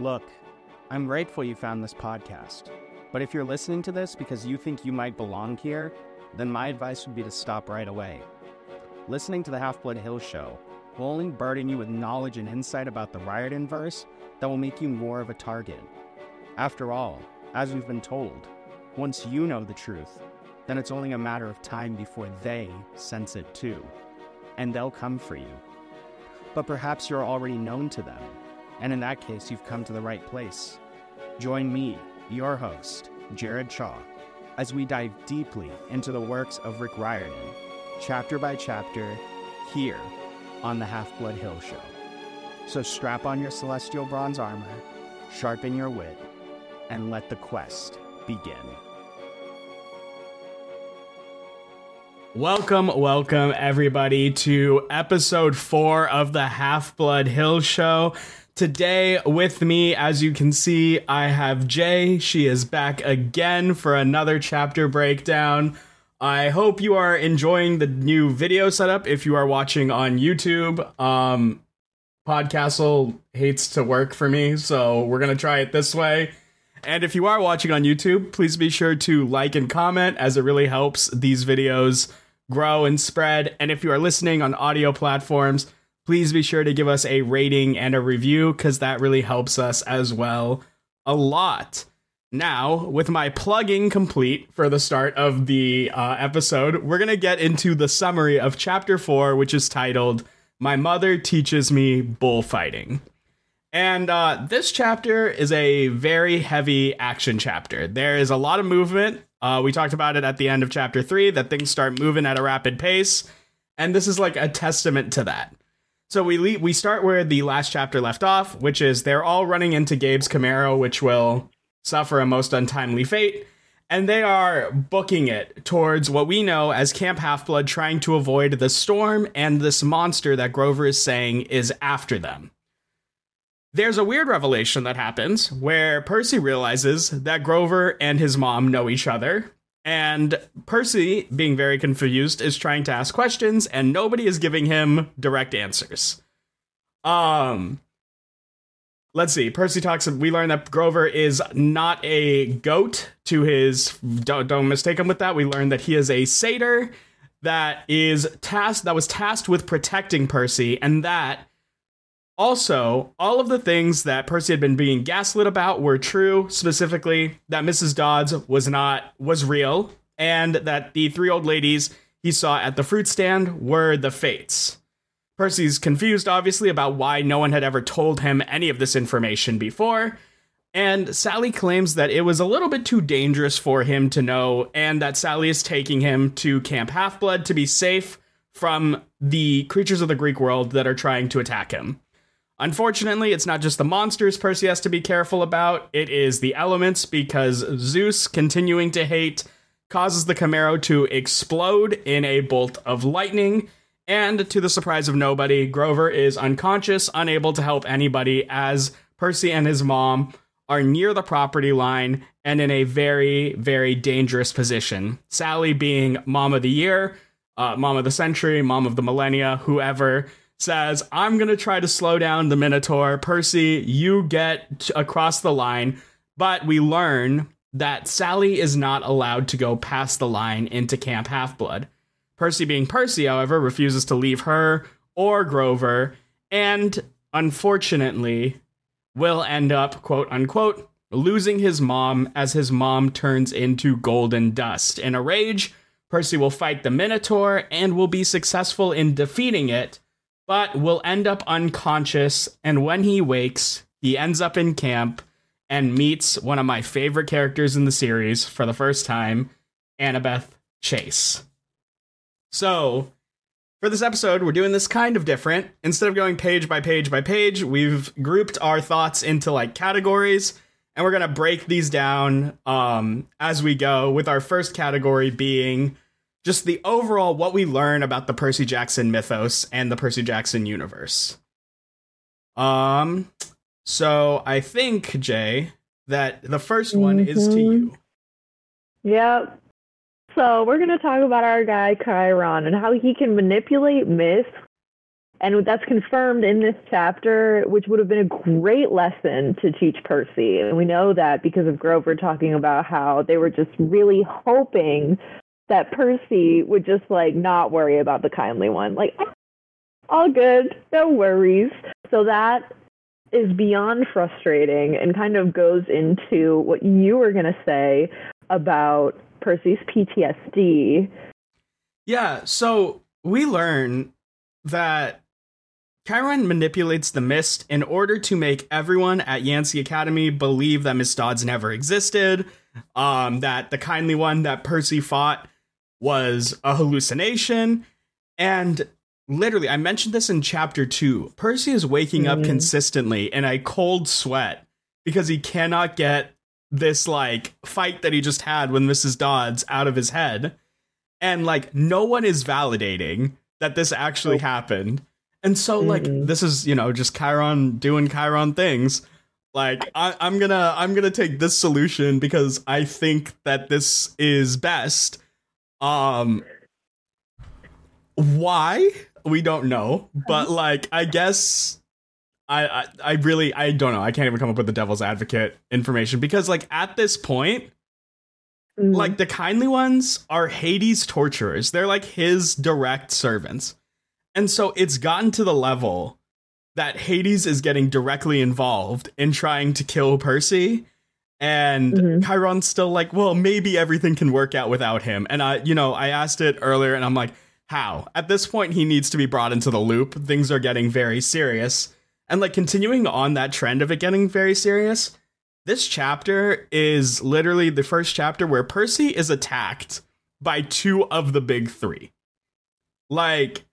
Look, I'm grateful you found this podcast, but if you're listening to this because you think you might belong here, then my advice would be to stop right away. Listening to the Half Blood Hill show will only burden you with knowledge and insight about the Riordan verse that will make you more of a target. After all, as we've been told, once you know the truth, then it's only a matter of time before they sense it too, and they'll come for you. But perhaps you're already known to them, and in that case, you've come to the right place. Join me, your host, Jared Kyaw, as we dive deeply into the works of Rick Riordan, chapter by chapter, here on the Half Blood Hill Show. So strap on your celestial bronze armor, sharpen your wit, and let the quest begin. Welcome, welcome everybody to episode four of the Half Blood Hill Show. Today, with me, as you can see, I have Jay. She is back again for another chapter breakdown. I hope you are enjoying the new video setup if you are watching on YouTube. Um, Podcastle hates to work for me, so we're going to try it this way. And if you are watching on YouTube, please be sure to like and comment as it really helps these videos grow and spread. And if you are listening on audio platforms, please be sure to give us a rating and a review because that really helps us as well a lot. Now, with my plugging complete for the start of the uh, episode, we're going to get into the summary of chapter four, which is titled My Mother Teaches Me Bullfighting. And uh, this chapter is a very heavy action chapter. There is a lot of movement. Uh, we talked about it at the end of chapter three that things start moving at a rapid pace, and this is like a testament to that. So we le- we start where the last chapter left off, which is they're all running into Gabe's Camaro, which will suffer a most untimely fate, and they are booking it towards what we know as Camp Half Blood, trying to avoid the storm and this monster that Grover is saying is after them there's a weird revelation that happens where Percy realizes that Grover and his mom know each other. And Percy, being very confused, is trying to ask questions, and nobody is giving him direct answers. Um, let's see. Percy talks. We learn that Grover is not a goat. To his, don't, don't mistake him with that. We learn that he is a satyr that is tasked. That was tasked with protecting Percy, and that also, all of the things that Percy had been being gaslit about were true, specifically that Mrs. Dodds was not was real and that the three old ladies he saw at the fruit stand were the fates. Percy's confused obviously about why no one had ever told him any of this information before, and Sally claims that it was a little bit too dangerous for him to know and that Sally is taking him to Camp Half-Blood to be safe from the creatures of the Greek world that are trying to attack him. Unfortunately, it's not just the monsters Percy has to be careful about, it is the elements because Zeus, continuing to hate, causes the Camaro to explode in a bolt of lightning. And to the surprise of nobody, Grover is unconscious, unable to help anybody as Percy and his mom are near the property line and in a very, very dangerous position. Sally being mom of the year, uh, mom of the century, mom of the millennia, whoever says, I'm going to try to slow down the Minotaur. Percy, you get across the line. But we learn that Sally is not allowed to go past the line into Camp Half Blood. Percy, being Percy, however, refuses to leave her or Grover, and unfortunately, will end up, quote unquote, losing his mom as his mom turns into golden dust. In a rage, Percy will fight the Minotaur and will be successful in defeating it but will end up unconscious. And when he wakes, he ends up in camp and meets one of my favorite characters in the series for the first time, Annabeth Chase. So, for this episode, we're doing this kind of different. Instead of going page by page by page, we've grouped our thoughts into like categories, and we're gonna break these down um, as we go. With our first category being just the overall what we learn about the Percy Jackson mythos and the Percy Jackson universe. Um, so I think Jay that the 1st one mm-hmm. is to you. Mm-hmm. Yep. So we're gonna talk about our guy Chiron and how he can manipulate myths And that's confirmed in this chapter, which would have been a great lesson to teach Percy. And we know that because of Grover talking about how they were just really hoping that Percy would just like not worry about the kindly one. Like, all good, no worries. So that is beyond frustrating and kind of goes into what you were going to say about Percy's PTSD. Yeah, so we learn that Chiron manipulates the mist in order to make everyone at Yancey Academy believe that Miss Dodds never existed, um, that the kindly one that Percy fought was a hallucination, and literally, I mentioned this in chapter two. Percy is waking mm. up consistently in a cold sweat because he cannot get this like fight that he just had with Mrs. Dodds out of his head. And like no one is validating that this actually oh. happened. And so, like, mm-hmm. this is you know just Chiron doing Chiron things. Like, I, I'm gonna I'm gonna take this solution because I think that this is best. Um, why we don't know, but like, I guess I, I I really I don't know. I can't even come up with the devil's advocate information because like at this point, mm. like the kindly ones are Hades torturers. They're like his direct servants. And so it's gotten to the level that Hades is getting directly involved in trying to kill Percy. And mm-hmm. Chiron's still like, well, maybe everything can work out without him. And I, you know, I asked it earlier and I'm like, how? At this point, he needs to be brought into the loop. Things are getting very serious. And like continuing on that trend of it getting very serious, this chapter is literally the first chapter where Percy is attacked by two of the big three. Like,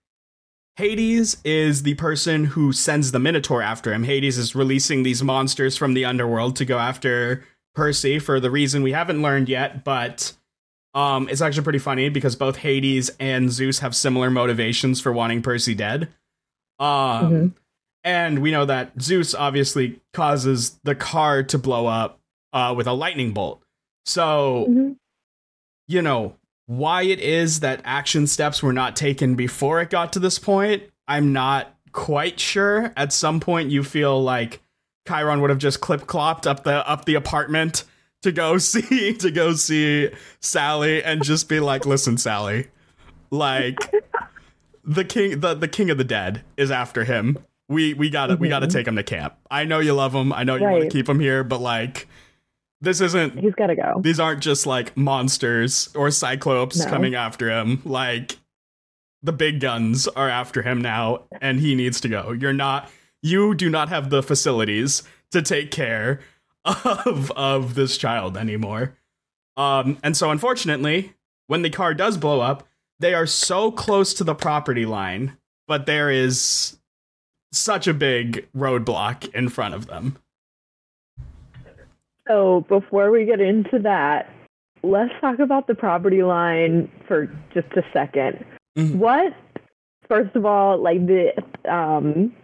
Hades is the person who sends the Minotaur after him. Hades is releasing these monsters from the underworld to go after Percy for the reason we haven't learned yet, but um, it's actually pretty funny because both Hades and Zeus have similar motivations for wanting Percy dead. Um, mm-hmm. and we know that Zeus obviously causes the car to blow up uh, with a lightning bolt. So, mm-hmm. you know, why it is that action steps were not taken before it got to this point, I'm not quite sure. At some point, you feel like Chiron would have just clip clopped up the up the apartment to go see to go see Sally and just be like, "Listen, Sally, like the king the, the king of the dead is after him. We we gotta mm-hmm. we gotta take him to camp. I know you love him. I know you right. want to keep him here, but like." This isn't. He's got to go. These aren't just like monsters or cyclops no. coming after him. Like the big guns are after him now, and he needs to go. You're not. You do not have the facilities to take care of of this child anymore. Um, and so unfortunately, when the car does blow up, they are so close to the property line, but there is such a big roadblock in front of them. So before we get into that, let's talk about the property line for just a 2nd mm-hmm. What, first of all, like the um,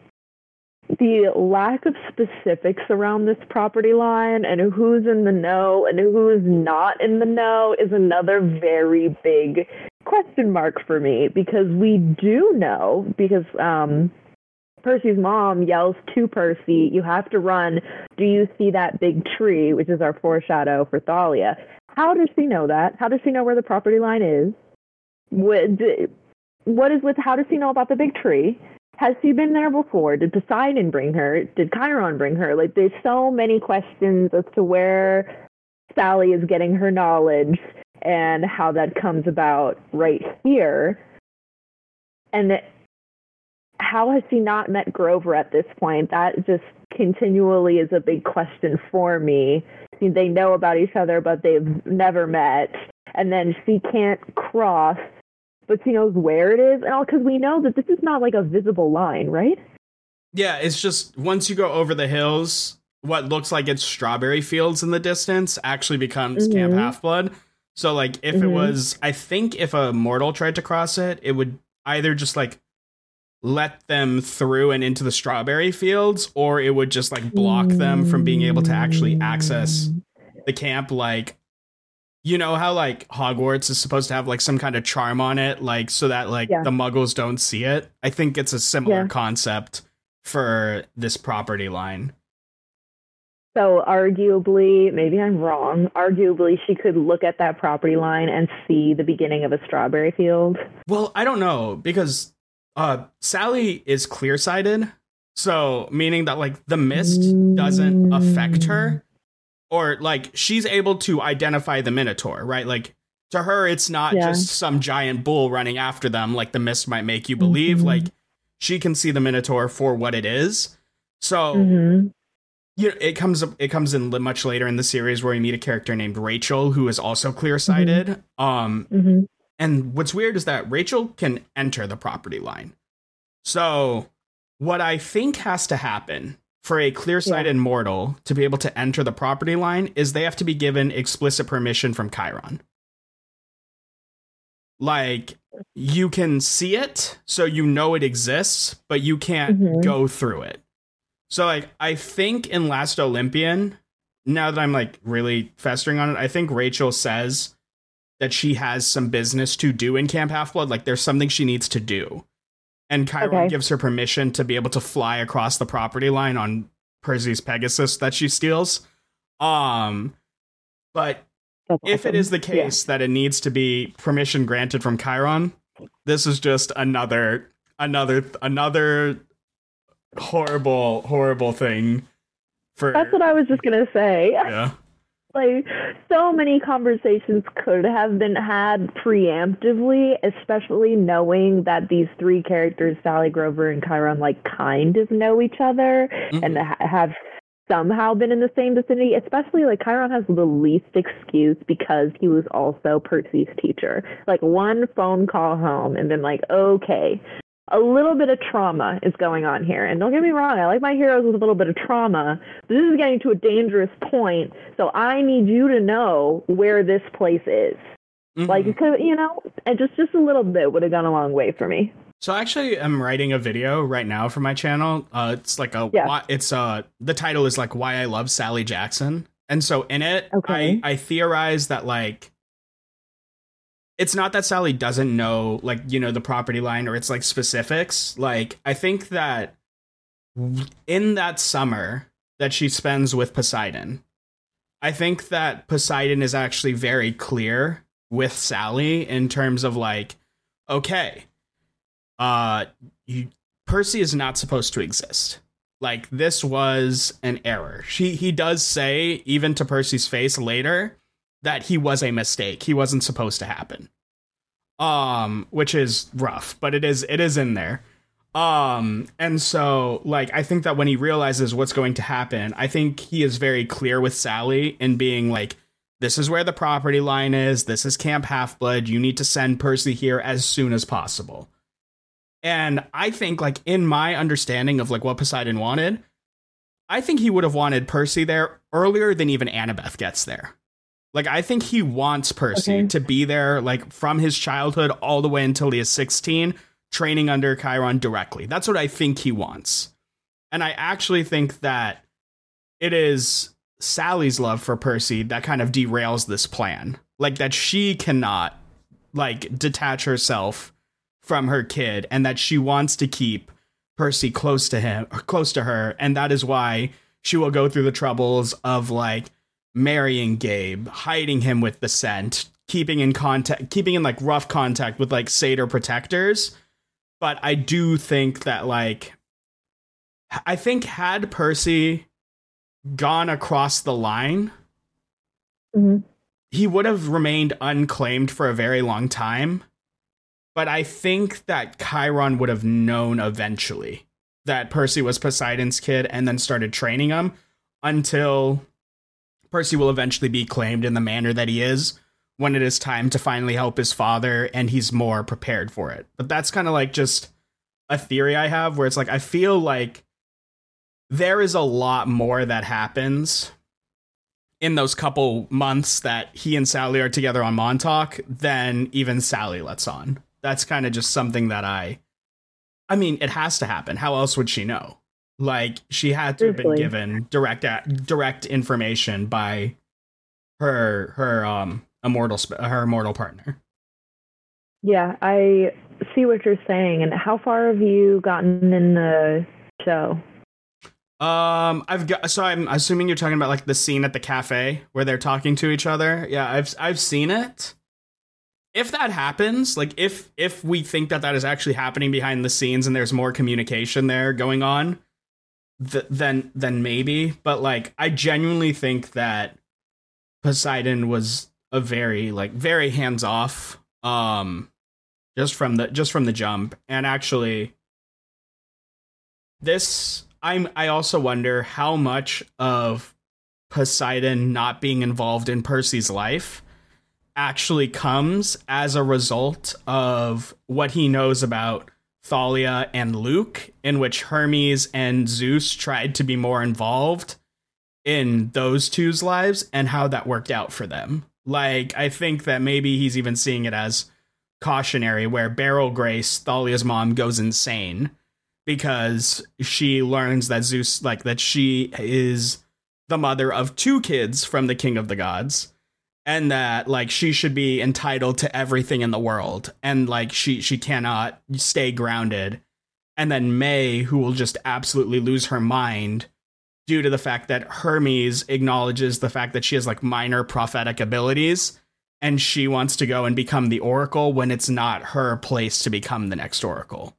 the lack of specifics around this property line and who's in the know and who's not in the know is another very big question mark for me because we do know because um, Percy's mom yells to Percy, You have to run. Do you see that big tree? Which is our foreshadow for Thalia. How does she know that? How does she know where the property line is? What, what is with how does she know about the big tree? Has she been there before? Did Poseidon bring her? Did Chiron bring her? Like, there's so many questions as to where Sally is getting her knowledge and how that comes about right here. And how has she not met Grover at this point? That just continually is a big question for me. They know about each other, but they've never met. And then she can't cross, but she knows where it is. And all because we know that this is not like a visible line, right? Yeah, it's just once you go over the hills, what looks like it's strawberry fields in the distance actually becomes mm-hmm. Camp Half Blood. So, like, if mm-hmm. it was, I think if a mortal tried to cross it, it would either just like let them through and into the strawberry fields, or it would just like block them from being able to actually access the camp like you know how like Hogwarts is supposed to have like some kind of charm on it, like so that like Yeah. the muggles don't see it? I think it's a similar Yeah. concept for this property line. So arguably, maybe I'm wrong. Arguably, she could look at that property line and see the beginning of a strawberry field. Well, I don't know because uh Sally is clear sighted. So meaning that like the mist doesn't affect her. Or like she's able to identify the Minotaur, right? Like to her it's not Yeah. just some giant bull running after them like the mist might make you believe. Mhm. Like she can see the Minotaur for what it is. So hmm you know, it comes it comes in much later in the series where we meet a character named Rachel who is also clear sighted. Um hmm and what's weird is that Rachel can enter the property line. So, what I think has to happen for a clear sighted mortal to be able to enter the property line is they have to be given explicit permission from Chiron. Like, you can see it, so you know it exists, but you can't Mhm. go through it. So, like, I think in Last Olympian, now that I'm like really festering on it, I think Rachel says that she has some business to do in Camp Half Blood. Like there's something she needs to do. And Chiron Okay. gives her permission to be able to fly across the property line on Perseus Pegasus that she steals. Um but That's if it awesome. is the Yeah. case that it needs to be permission granted from Chiron, this is just another another another horrible horrible thing for That's what I was just gonna say. yeah. Like so many conversations could have been had preemptively, especially knowing that these three characters, Sally Grover and Chiron, like kind of know each other Mhm. and ha- have somehow been in the same vicinity. Especially like Chiron has the least excuse because he was also Percy's teacher. Like one phone call home and then like, okay. A little bit of trauma is going on here. And don't get me wrong, I like my heroes with a little bit of trauma. But this is getting to a dangerous point, so I need you to know where this place is. Mhm. Like, you know, and just just a little bit would have gone a long way for me. So actually, I'm writing a video right now for my channel. Uh, it's like a Yeah. why, it's uh the title is like why I love Sally Jackson, and so in it, Okay. I I theorize that like it's not that Sally doesn't know like you know the property line or it's like specifics. Like I think that in that summer that she spends with Poseidon, I think that Poseidon is actually very clear with Sally in terms of like, okay, uh, you, Percy is not supposed to exist. Like this was an error. She he does say even to Percy's face later that he was a mistake. He wasn't supposed to happen. Um, which is rough, but it is it is in there. Um, and so like I think that when he realizes what's going to happen, I think he is very clear with Sally in being like, this is where the property line is, this is Camp Half Blood, you need to send Percy here as soon as possible. And I think like in my understanding of like what Poseidon wanted, I think he would have wanted Percy there earlier than even Annabeth gets there. Like I think he wants Percy Okay. to be there like from his childhood all the way until he is 16 training under Chiron directly. That's what I think he wants. And I actually think that it is Sally's love for Percy that kind of derails this plan. Like that she cannot like detach herself from her kid and that she wants to keep Percy close to him or close to her and that is why she will go through the troubles of like marrying Gabe, hiding him with the scent, keeping in contact keeping in like rough contact with like satyr protectors. But I do think that like I think had Percy gone across the line, Mhm. he would have remained unclaimed for a very long time. But I think that Chiron would have known eventually that Percy was Poseidon's kid and then started training him until Percy will eventually be claimed in the manner that he is when it is time to finally help his father and he's more prepared for it. But that's kind of like just a theory I have where it's like I feel like there is a lot more that happens in those couple months that he and Sally are together on Montauk than even Sally lets on. That's kind of just something that I I mean, it has to happen. How else would she know? Like she had to have been given direct direct information by her her um immortal her immortal partner. Yeah, I see what you're saying. And how far have you gotten in the show? Um, I've got so I'm assuming you're talking about like the scene at the cafe where they're talking to each other. Yeah, I've I've seen it. If that happens, like if if we think that that is actually happening behind the scenes and there's more communication there going on, th- then then maybe. But like, I genuinely think that Poseidon was a very like very hands off. Um, just from the just from the jump, and actually, this I'm I also wonder how much of Poseidon not being involved in Percy's life actually comes as a result of what he knows about Thalia and Luke, in which Hermes and Zeus tried to be more involved in those two's lives and how that worked out for them. Like, I think that maybe he's even seeing it as cautionary, where Beryl Grace, Thalia's mom, goes insane because she learns that Zeus, like, that she is the mother of two kids from the king of the gods and that like she should be entitled to everything in the world and like she she cannot stay grounded. And then May who will just absolutely lose her mind due to the fact that hermes acknowledges the fact that she has like minor prophetic abilities and she wants to go and become the oracle when it's not her place to become the next oracle.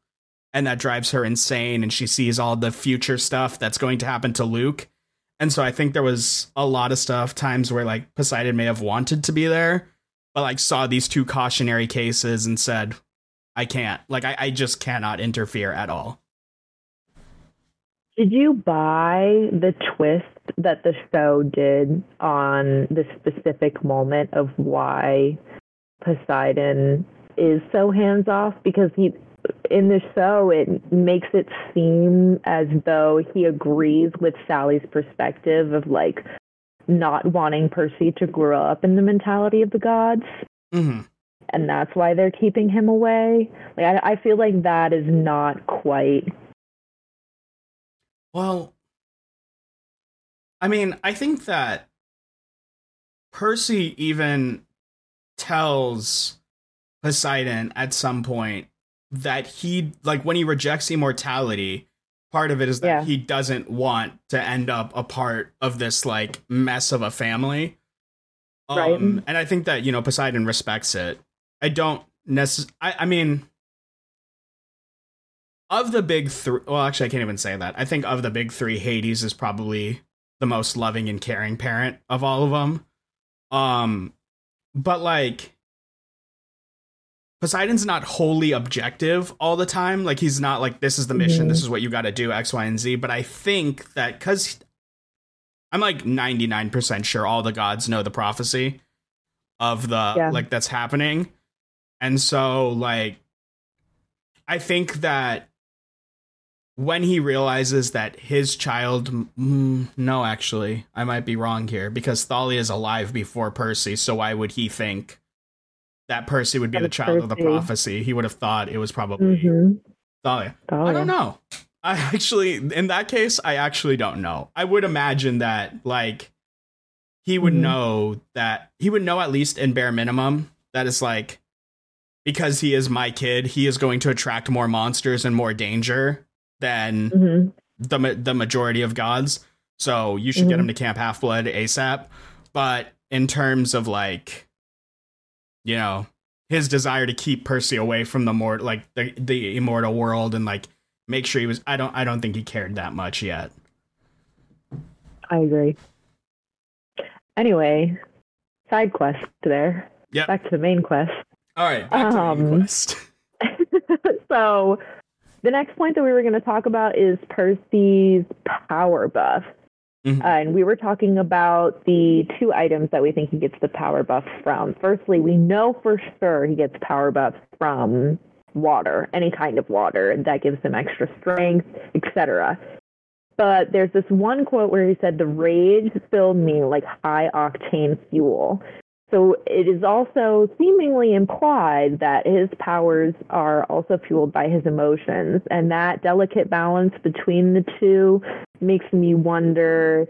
And that drives her insane and she sees all the future stuff that's going to happen to luke and so I think there was a lot of stuff, times where like Poseidon may have wanted to be there, but like saw these two cautionary cases and said, I can't. Like I, I just cannot interfere at all. Did you buy the twist that the show did on the specific moment of why Poseidon is so hands off? Because he in the show, it makes it seem as though he agrees with Sally's perspective of like not wanting Percy to grow up in the mentality of the gods. Mm-hmm. And that's why they're keeping him away. Like I, I feel like that is not quite. Well, I mean, I think that Percy even tells Poseidon at some point that he like when he rejects immortality part of it is that yeah. he doesn't want to end up a part of this like mess of a family um right. and i think that you know poseidon respects it i don't necessarily I, I mean of the big three well actually i can't even say that i think of the big three hades is probably the most loving and caring parent of all of them um but like Poseidon's not wholly objective all the time. Like he's not like this is the mission, mm-hmm. this is what you got to do X, Y, and Z. But I think that because I'm like 99% sure all the gods know the prophecy of the yeah. like that's happening, and so like I think that when he realizes that his child mm, no actually i might be wrong here because thalia is alive before percy so why would he think that Percy would be the child of the prophecy. He would have thought it was probably mm-hmm. Thalia. Thalia. I don't know. I actually, in that case, I actually don't know. I would imagine that, like, he would mm-hmm. know that he would know at least in bare minimum that it's like because he is my kid, he is going to attract more monsters and more danger than mm-hmm. the the majority of gods. So you should get mm-hmm. him to Camp Half Blood ASAP. But in terms of like you know his desire to keep Percy away from the more like the the immortal world and like make sure he was I don't I don't think he cared that much yet. I agree. Anyway, side quest there. Yeah. Back to the main quest. All right. Back to um, the main um, quest. so the next point that we were going to talk about is Percy's power buff. Mm-hmm. Uh, and we were talking about the two items that we think he gets the power buff from. Firstly, we know for sure he gets power buffs from water, any kind of water that gives him extra strength, etc. But there's this one quote where he said, The rage filled me like high octane fuel. So it is also seemingly implied that his powers are also fueled by his emotions. And that delicate balance between the two makes me wonder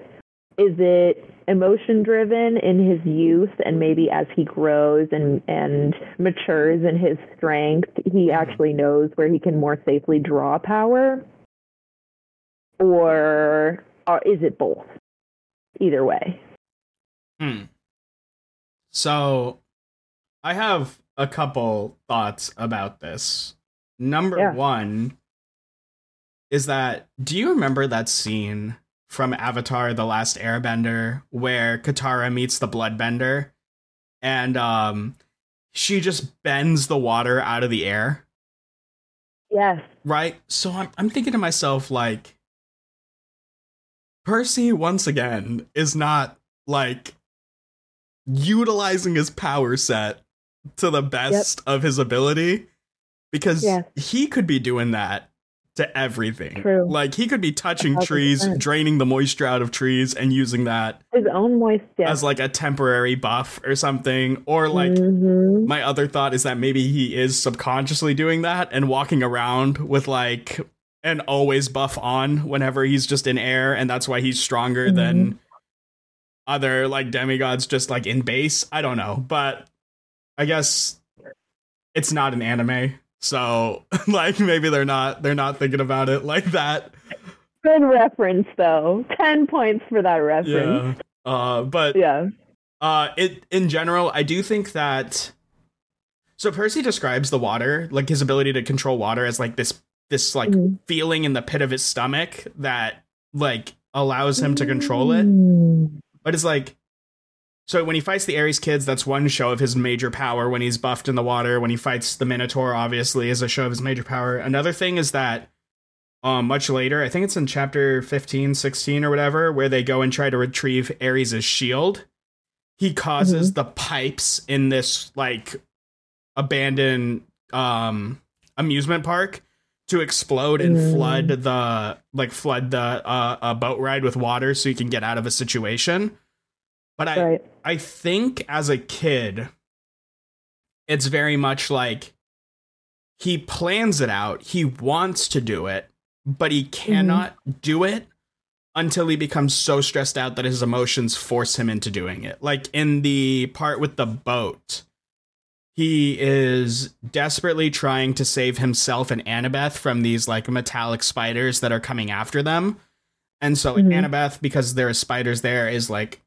is it emotion driven in his youth and maybe as he grows and and matures in his strength he actually knows where he can more safely draw power or, or is it both either way Hmm. So, I have a couple thoughts about this. Number Yeah. one is that do you remember that scene from Avatar The Last Airbender where Katara meets the Bloodbender and um she just bends the water out of the air? yes right? So I'm I'm thinking to myself like Percy once again is not like utilizing his power set to the best of his ability because Yes. he could be doing that to everything. True. Like he could be touching thousand trees, draining the moisture out of trees and using that his own moist yeah. as like a temporary buff or something or like Mhm. my other thought is that maybe he is subconsciously doing that and walking around with like an always buff on whenever he's just in air and that's why he's stronger than other like demigods just like in base i don't know but i guess it's not an anime so like maybe they're not they're not thinking about it like that good reference though 10 points for that reference yeah uh but yeah Uh, it in general, I do think that. So Percy describes the water, like his ability to control water, as like this this like Mhm. feeling in the pit of his stomach that like allows him to control it. But it's like, so when he fights the Ares kids, that's one show of his major power. When he's buffed in the water, when he fights the Minotaur, obviously is a show of his major power. Another thing is that. Um, much later, I think it's in chapter 15, 16 or whatever, where they go and try to retrieve Ares' shield he causes the pipes in this like abandoned um amusement park to explode and Mm. flood the like flood the uh, a boat ride with water so you can get out of a situation but i right i think as a kid it's very much like he plans it out he wants to do it but he cannot do it until he becomes so stressed out that his emotions force him into doing it. Like in the part with the boat, he is desperately trying to save himself and Annabeth from these like metallic spiders that are coming after them. And so Mhm. Annabeth, because there are spiders there, is like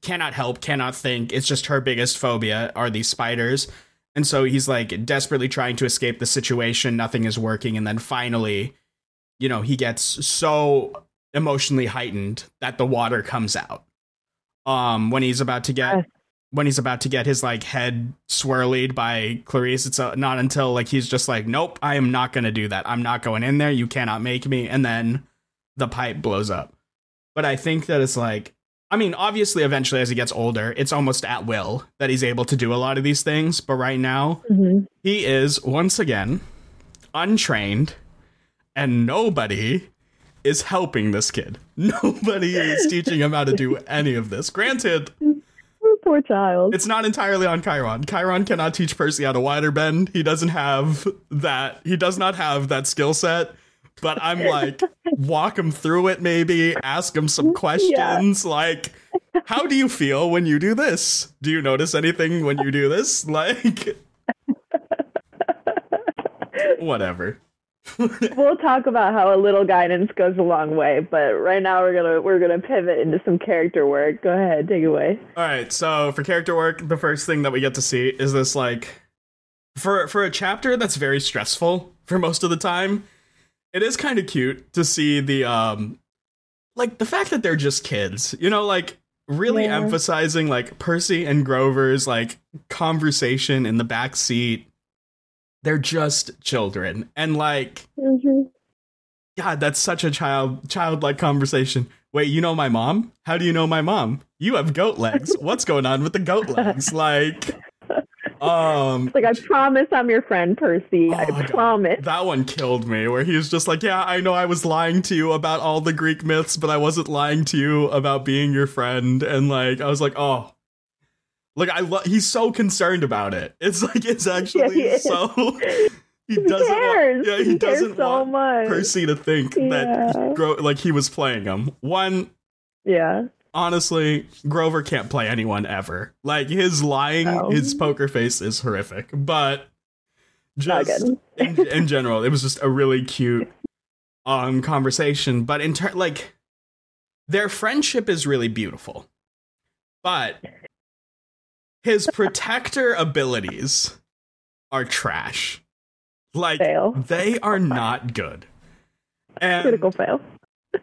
cannot help, cannot think. It's just her biggest phobia are these spiders. And so he's like desperately trying to escape the situation. Nothing is working. And then finally, you know, he gets so emotionally heightened that the water comes out. Um, when he's about to get. When he's about to get his like head swirled by Clarisse, it's uh, not until like he's just like, nope, I am not going to do that. I'm not going in there. You cannot make me. And then the pipe blows up. But I think that it's like, I mean, obviously, eventually, as he gets older, it's almost at will that he's able to do a lot of these things. But right now, Mhm. he is once again untrained, and nobody is helping this kid. Nobody is teaching him how to do any of this. Granted, poor child it's not entirely on Chiron. Chiron cannot teach Percy how to water bend. He doesn't have that. He does not have that skill set. But I'm like, walk him through it, maybe ask him some questions. Like, how do you feel when you do this? Do you notice anything when you do this? Like, whatever. We'll talk about how a little guidance goes a long way but right now we're gonna we're gonna pivot into some character work go ahead take it away All right, so for character work, the first thing that we get to see is this like for for a chapter that's very stressful for most of the time. It is kind of cute to see the um like the fact that they're just kids. You know, like really Yeah. emphasizing like Percy and Grover's like conversation in the back seat. They're just children and like mm-hmm. God, that's such a child childlike conversation. Wait, you know my mom? How do you know my mom? You have goat legs. What's going on with the goat legs? Like um like i promise i'm your friend percy i Oh, God. promise that one killed me where he was just like, "Yeah, I know I was lying to you about all the Greek myths, but I wasn't lying to you about being your friend." And like I was like, "Oh, Like I love he's so concerned about it. It's like it's actually he so he doesn't cares? want yeah, he, He doesn't so want much. Percy to think that Yeah. he grow like he was playing him. One yeah honestly, Grover can't play anyone ever. Like his lying, Oh. his poker face is horrific. But just in, in general, it was just a really cute um conversation. But in turn, like their friendship is really beautiful, but his protector abilities are trash. Like Fail. they are not good. And Critical fail.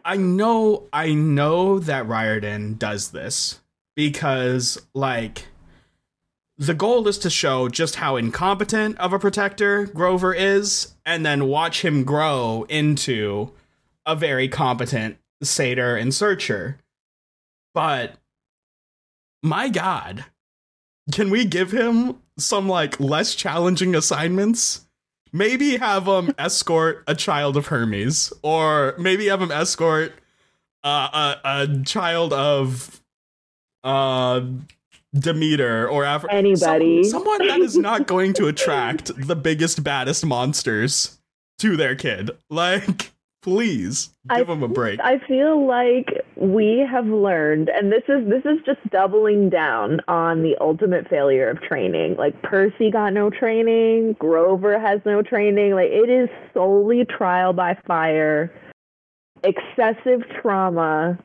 I know I know that Riordan does this because like the goal is to show just how incompetent of a protector Grover is and then watch him grow into a very competent satyr and searcher. But my god, can we give him some like less challenging assignments? Maybe have him escort a child of Hermes, or maybe have him escort uh, a a child of uh Demeter or Af- Anybody. some- someone that is not going to attract the biggest baddest monsters to their kid. Like, please I give him a break. I feel like we have learned, and this is this is just doubling down on the ultimate failure of training. Like Percy got no training, Grover has no training. Like it is solely trial by fire, excessive trauma.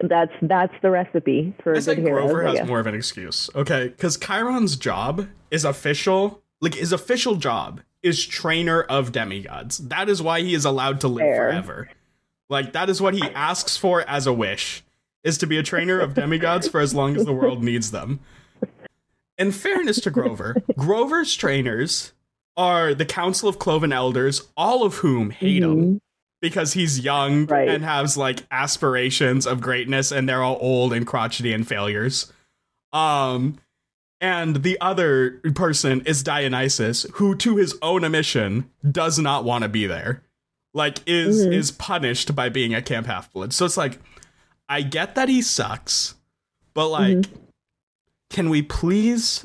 That's that's the recipe for a I good think hero. Grover has more of an excuse. Okay, because Chiron's job is official. Like his official job is trainer of demigods. That is why he is allowed to live Fair. forever. Like that is what he asks for as a wish, is to be a trainer of demigods for as long as the world needs them. In fairness to Grover, Grover's trainers are the Council of Cloven Elders, all of whom hate him Mhm. because he's young Right. and has like aspirations of greatness and they're all old and crotchety and failures. Um and the other person is Dionysus, who to his own admission does not want to be there. Like is Mhm. is punished by being at Camp Half Blood. So it's like I get that he sucks, but like Mm-hmm. can we please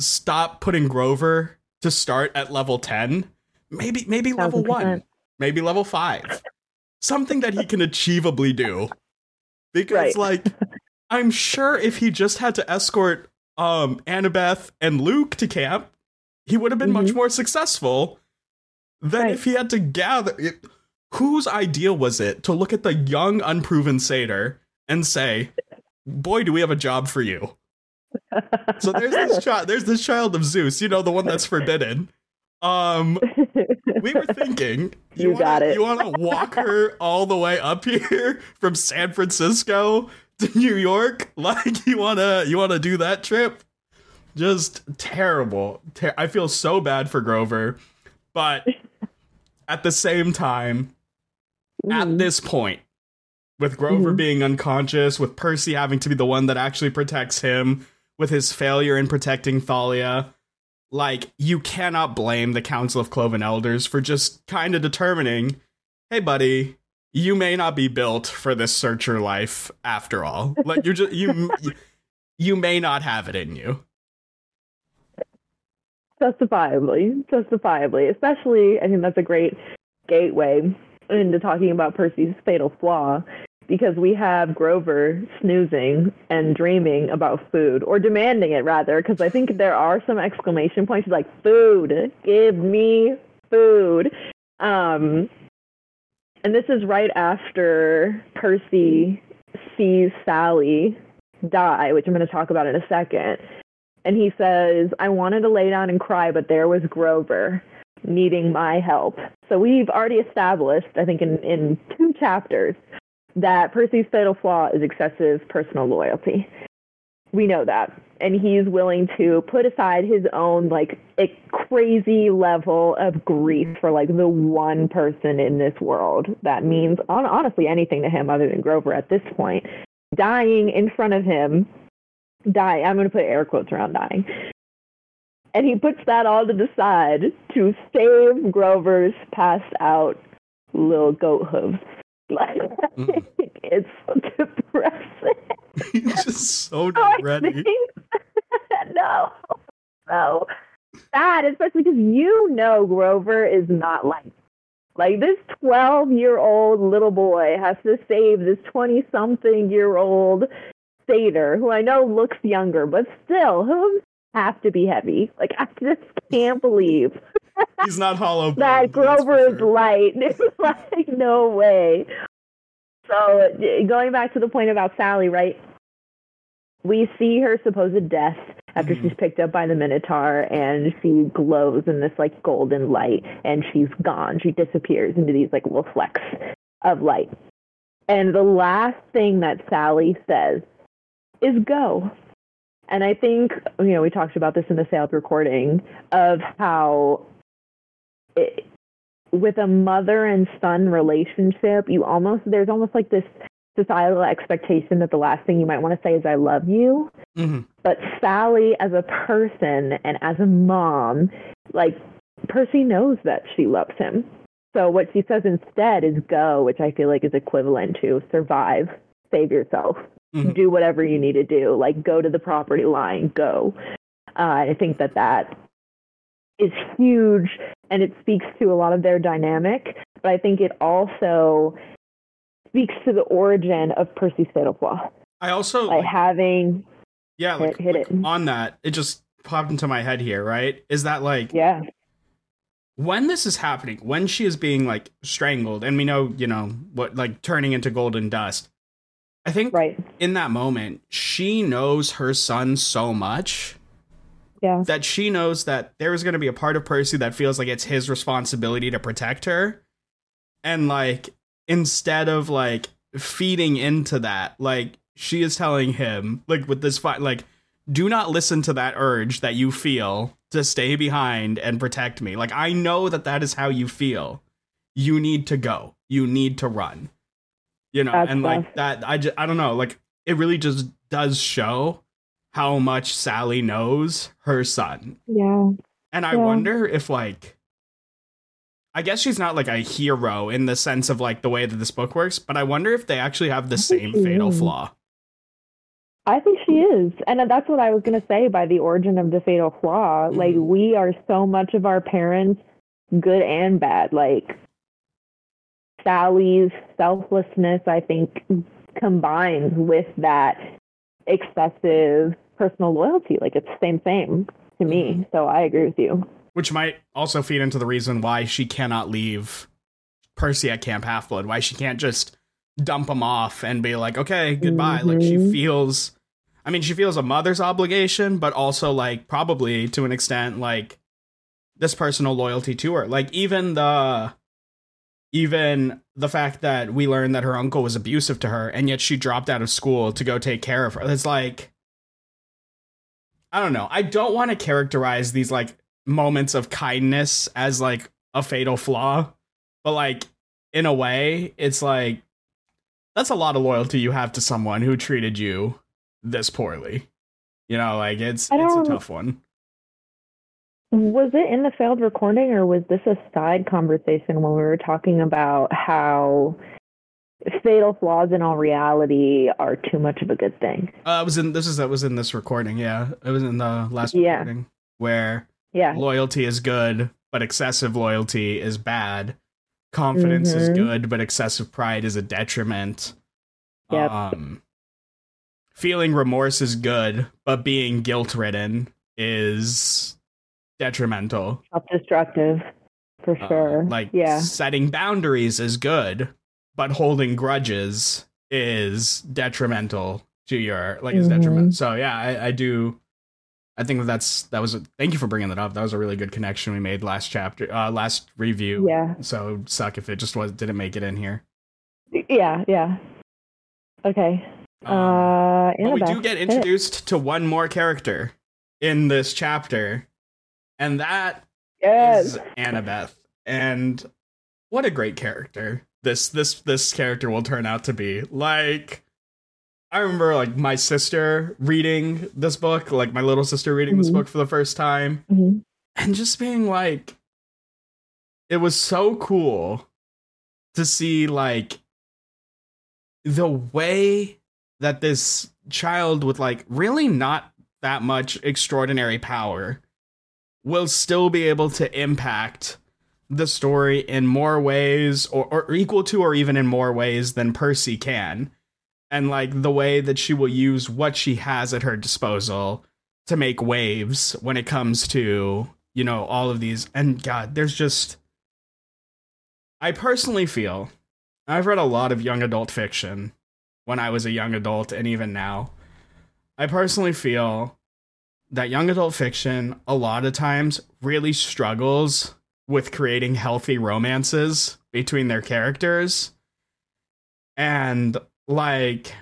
stop putting Grover to start at level 10? Maybe maybe level 1 maybe level five. Something that he can achievably do. Because Right. like I'm sure if he just had to escort um Annabeth and Luke to camp, he would have been much Mhm. more successful than Right. if he had to gather it, whose idea was it to look at the young unproven satyr and say, "Boy, do we have a job for you." So there's this child there's this child of Zeus, you know, the one that's forbidden. Um we were thinking You wanna, got it. You want to walk her all the way up here from San Francisco to New York? Like you want to you want to do that trip? Just terrible. Ter- I feel so bad for Grover, but at the same time, at Mhm. this point, with Grover Mhm. being unconscious, with Percy having to be the one that actually protects him, with his failure in protecting Thalia, like you cannot blame the Council of Cloven Elders for just kind of determining, hey buddy, you may not be built for this searcher life after all. Like you just you you may not have it in you. Justifiably, justifiably. Especially, I think that's a great gateway into talking about Percy's fatal flaw because we have Grover snoozing and dreaming about food, or demanding it rather, because I think there are some exclamation points like, food, give me food. Um, and this is right after Percy sees Sally die, which I'm going to talk about in a second. And he says, I wanted to lay down and cry, but there was Grover needing my help. So we've already established, I think, in, in two chapters, that Percy's fatal flaw is excessive personal loyalty. We know that. And he's willing to put aside his own, like, a crazy level of grief for, like, the one person in this world that means, hon- honestly, anything to him other than Grover at this point, dying in front of him die. I'm going to put air quotes around dying. And he puts that all to the side to save Grover's passed out little goat hooves. Like, Mm. it's so depressing. He's just so I not ready. think- no, no. Sad, especially because you know Grover is not like Like this 12 year old little boy has to save this 20 something year old who I know looks younger, but still, who have to be heavy. Like I just can't believe He's not hollow. that Grover is light. It's like no way. So going back to the point about Sally, right? We see her supposed death after Mhm. she's picked up by the Minotaur and she glows in this like golden light and she's gone. She disappears into these like little flecks of light. And the last thing that Sally says is go. And I think, you know, we talked about this in the failed recording of how it, with a mother and son relationship, you almost, there's almost like this societal expectation that the last thing you might want to say is, I love you. Mhm. But Sally, as a person and as a mom, like Percy knows that she loves him. So what she says instead is go, which I feel like is equivalent to survive, save yourself, Mhm. do whatever you need to do, like go to the property line, go. Uh, I think that that is huge and it speaks to a lot of their dynamic, but I think it also speaks to the origin of Percy's fatal flaw. I also Like like, having, yeah, like, hit like, it. on that. It just popped into my head here. Right? Is that like yeah, when this is happening, when she is being like strangled, and we know, you know, what like turning into golden dust. I think right. in that moment, she knows her son so much Yeah. that she knows that there is going to be a part of Percy that feels like it's his responsibility to protect her. And like, instead of like feeding into that, like, she is telling him, like, with this fight, like, do not listen to that urge that you feel to stay behind and protect me. Like, I know that that is how you feel. You need to go. You need to run. You know, That's and like that, I just, I don't know. Like, it really just does show how much Sally knows her son. Yeah. And I Yeah. wonder if like I guess she's not like a hero in the sense of like the way that this book works, but I wonder if they actually have the I same fatal is. flaw. I think she is. And that's what I was going to say by the origin of the fatal flaw. Like, Mhm. we are so much of our parents, good and bad. Like, Sally's selflessness, I think, combines with that excessive personal loyalty. Like, it's the same thing to me. So I agree with you. Which might also feed into the reason why she cannot leave Percy at Camp Half Blood, why she can't just dump him off and be like, okay, goodbye. Like she Mhm. feels I mean, she feels a mother's obligation, but also like probably to an extent like this personal loyalty to her. Like even the even the fact that we learned that her uncle was abusive to her and yet she dropped out of school to go take care of her. It's like I don't know. I don't want to characterize these like moments of kindness as like a fatal flaw, but like in a way, it's like that's a lot of loyalty you have to someone who treated you this poorly. You know, like it's it's a tough one. Was it in the failed recording or was this a side conversation when we were talking about how fatal flaws in all reality are too much of a good thing? Uh, it was in this is that was in this recording. Yeah, it was in the last Yeah. recording where Yeah. loyalty is good, but excessive loyalty is bad. Confidence is Mhm. good, but excessive pride is a detriment. Yep. Um, feeling remorse is good, but being guilt ridden is detrimental. Self destructive, for Uh, sure. like yeah. setting boundaries is good, but holding grudges is detrimental to your like is Mhm. detrimental. So yeah, I, I do. I think that's that was. A, thank you for bringing that up. That was a really good connection we made last chapter, uh, last review. Yeah. So suck if it just was didn't make it in here. Yeah. Yeah. Okay. Um, uh, but we do get introduced to one more character in this chapter, and that Yes. is Annabeth. And what a great character this this this character will turn out to be. Like I remember like my sister reading this book, like my little sister reading this Mhm. book for the first time, Mhm. and just being like it was so cool to see like the way that this child with like really not that much extraordinary power will still be able to impact the story in more ways or, or equal to or even in more ways than Percy can. And like the way that she will use what she has at her disposal to make waves when it comes to, you know, all of these. And God, there's just. I personally feel I've read a lot of young adult fiction when I was a young adult and even now. I personally feel that young adult fiction a lot of times really struggles with creating healthy romances between their characters. And like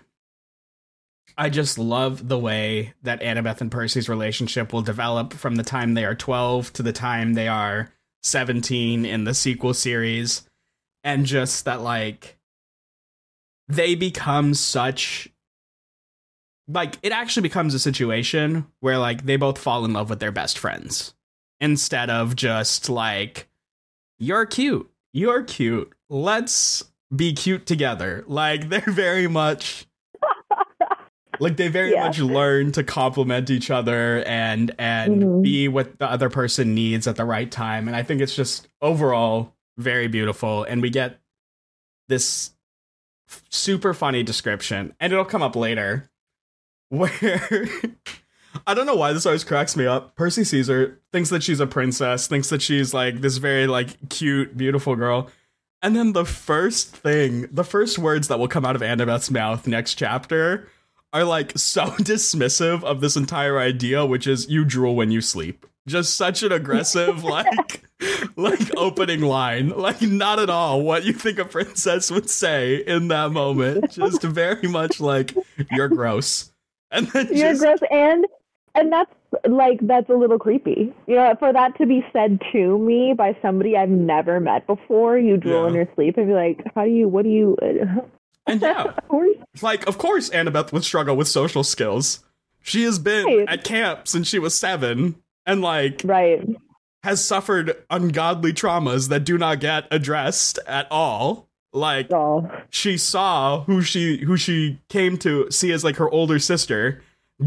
I just love the way that Annabeth and Percy's relationship will develop from the time they are 12 to the time they are 17 in the sequel series. And just that, like, they become such. Like, it actually becomes a situation where, like, they both fall in love with their best friends instead of just, like, you're cute. You're cute. Let's be cute together. Like, they're very much like they very yeah. much learn to complement each other and and mm-hmm. be what the other person needs at the right time and i think it's just overall very beautiful and we get this super funny description and it'll come up later where I don't know why this always cracks me up. Percy Caesar thinks that she's a princess, thinks that she's like this very like cute, beautiful girl. And then the first thing, the first words that will come out of Annabeth's mouth next chapter are like so dismissive of this entire idea, which is you drool when you sleep. Just such an aggressive, like, like opening line. Like, not at all what you think a princess would say in that moment. Just very much like, you're gross. And then you're gross, and and that's like that's a little creepy. You know, for that to be said to me by somebody I've never met before, you drool yeah. in your sleep and be like, "How do you? What do you?" And yeah, like of course Annabeth would struggle with social skills. She has been right. at camp since she was seven, and like right has suffered ungodly traumas that do not get addressed at all. Like oh. she saw who she who she came to see as like her older sister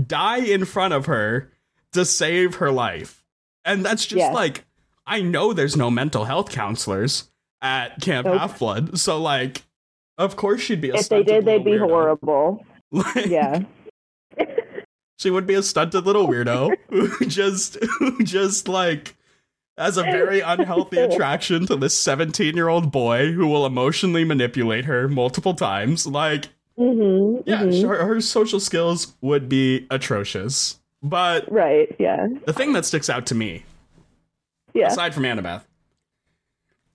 die in front of her to save her life. And that's just yes. like I know there's no mental health counselors at Camp nope. Half Blood. So like of course, she'd be. if they did, they'd be weirdo. horrible. Like, yeah. she would be a stunted little weirdo who just, who just like has a very unhealthy attraction to this 17 year old boy who will emotionally manipulate her multiple times. Like, mm-hmm, yeah, mm-hmm. Her, her social skills would be atrocious. But right, yeah. The thing that sticks out to me, yeah, aside from Annabeth,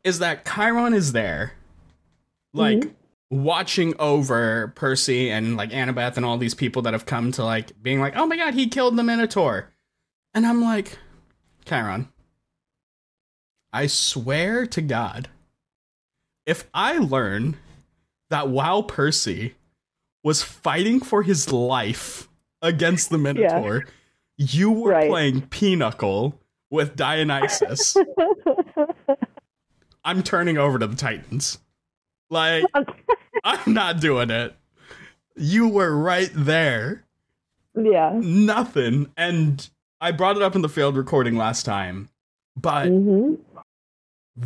is that Chiron is there, like mm-hmm watching over Percy and like Annabeth and all these people that have come to like being like, oh my god, he killed the Minotaur. And I'm like, Chiron, I swear to God, if I learn that while Percy was fighting for his life against the Minotaur, yeah. you were right. playing Pinochle with Dionysus. I'm turning over to the Titans. Like, I'm not doing it. You were right there. Yeah. Nothing. And I brought it up in the failed recording last time, but mm-hmm.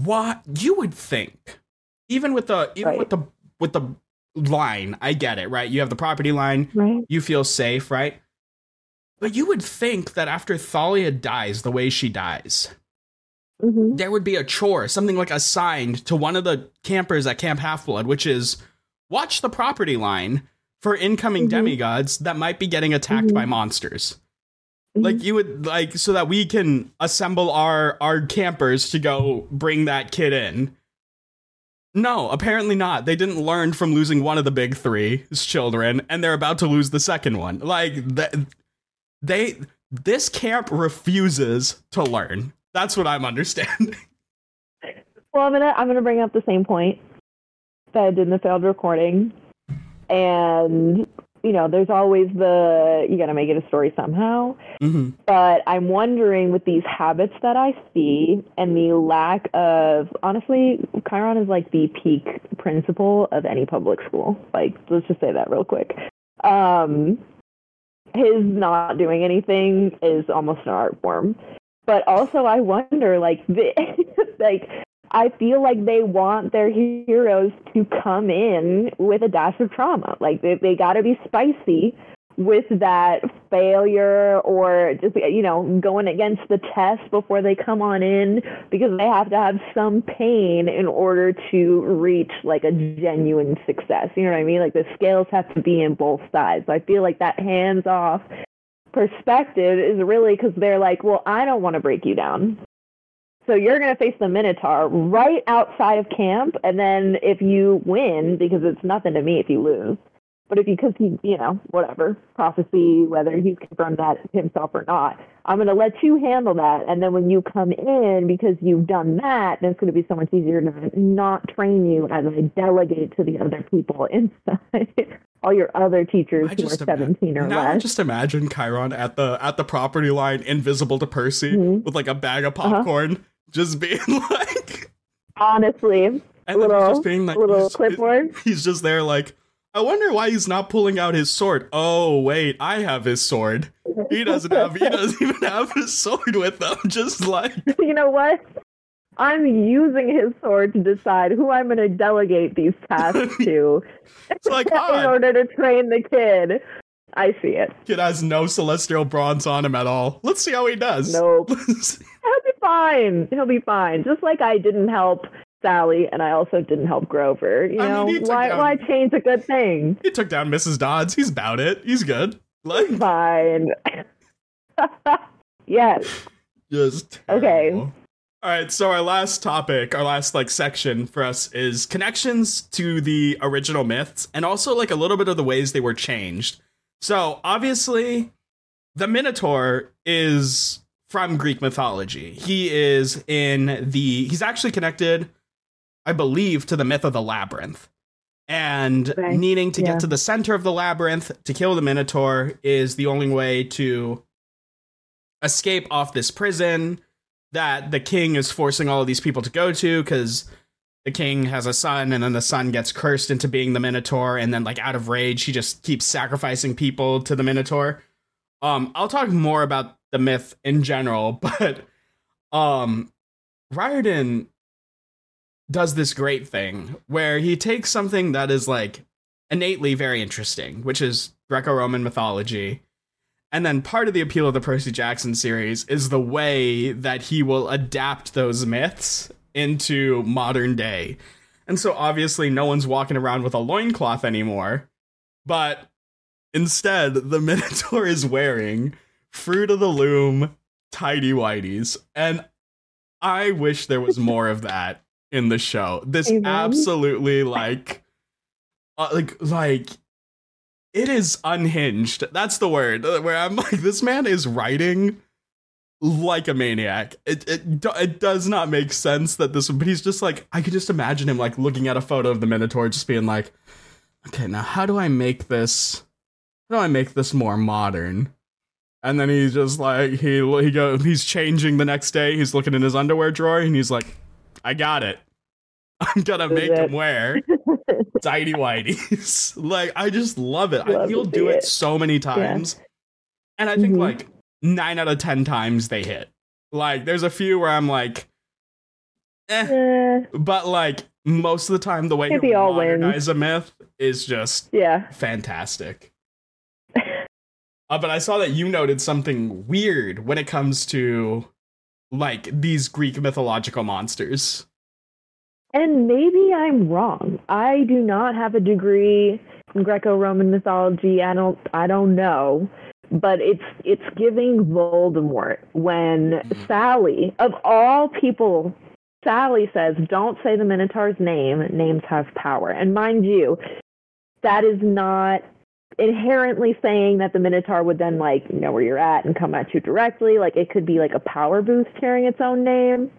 What you would think, even with the even right. with the with the line, I get it, right? You have the property line, right. you feel safe, right? But you would think that after Thalia dies the way she dies, mm-hmm. there would be a chore, something like assigned to one of the campers at Camp Half Blood, which is watch the property line for incoming mm-hmm. demigods that might be getting attacked mm-hmm. by monsters. Mm-hmm. Like you would like so that we can assemble our our campers to go bring that kid in. No, apparently not. They didn't learn from losing one of the big three children, and they're about to lose the second one. Like that they, this camp refuses to learn. That's what I'm understanding. Well, I'm gonna I'm gonna bring up the same point that I did in the failed recording, and you know, there's always the you got to make it a story somehow. Mm-hmm. But I'm wondering with these habits that I see and the lack of honestly, Chiron is like the peak principal of any public school. Like, let's just say that real quick. Um, his not doing anything is almost an art form. But also, I wonder, like, the, like I feel like they want their heroes to come in with a dash of trauma. Like they, they got to be spicy with that failure or just you know going against the test before they come on in because they have to have some pain in order to reach like a genuine success. You know what i mean? Like the scales have to be in both sides. So i feel like that hands off perspective is really because they're like well i don't want to break you down so you're going to face the Minotaur right outside of camp, and then if you win, because it's nothing to me if you lose, but if you, because he, you know, whatever prophecy, whether he's confirmed that himself or not, I'm going to let you handle that, and then when you come in, because you've done that, then it's going to be so much easier to not train you as I delegate to the other people inside. All your other teachers who are 17 or now less. I just imagine Chiron at the at the property line, invisible to Percy, Mhm. with like a bag of Uh-huh. Just being like, Honestly, and then little, just being like, little he's- clipboard. He's just there like, I wonder why he's not pulling out his sword. Oh wait, I have his sword. He doesn't have. He doesn't even have his sword with him. Just like, you know what? I'm using his sword to decide who I'm going to delegate these tasks to it's like, in odd. order to train the kid. I see it. Kid has no celestial bronze on him at all. Let's see how he does. Nope. He'll be fine. He'll be fine. Just like I didn't help Sally, and I also didn't help Grover. You I know, took why down- why change a good thing? he took down Mrs. Dodds. He's about it. He's good. Like, Fine. yes. just Okay. All right, so our last topic, our last like section for us is connections to the original myths and also like a little bit of the ways they were changed. So, obviously, the Minotaur is from Greek mythology. He is in the he's actually connected I believe to the myth of the labyrinth. And Okay, needing to yeah. get to the center of the labyrinth to kill the Minotaur is the only way to escape off this prison that the king is forcing all of these people to go to because the king has a son and then the son gets cursed into being the minotaur and then like out of rage he just keeps sacrificing people to the minotaur um i'll talk more about the myth in general but um Riordan does this great thing where he takes something that is like innately very interesting which is greco-roman mythology and then part of the appeal of the Percy Jackson series is the way that he will adapt those myths into modern day. And so obviously no one's walking around with a loincloth anymore, but instead the Minotaur is wearing Fruit of the Loom tidy whities. And I wish there was more of that in the show. This Amen. absolutely like uh, like like it is unhinged. That's the word. uh, Where I'm like, this man is writing like a maniac. It it it does not make sense that this. But he's just like, I could just imagine him like looking at a photo of the Minotaur, just being like, okay, now how do I make this? How do I make this more modern? And then he's just like he he go he's changing the next day. He's looking in his underwear drawer and he's like, I got it. I'm gonna is make it. him wear tidy whities. like I just love it. I, he'll do it it. so many times, and I think Mhm. like nine out of ten times they hit. Like there's a few where I'm like, eh, but like most of the time the way Maybe you modernize a myth is just yeah. fantastic. Uh, but I saw that you noted something weird when it comes to like these Greek mythological monsters. And maybe I'm wrong. I do not have a degree in Greco-Roman mythology. I don't I don't know. But it's it's giving Voldemort when Mhm. Sally, of all people, Sally says, Don't say the Minotaur's name. Names have power. And mind you, that is not inherently saying that the Minotaur would then like know where you're at and come at you directly. Like it could be like a power boost carrying its own name.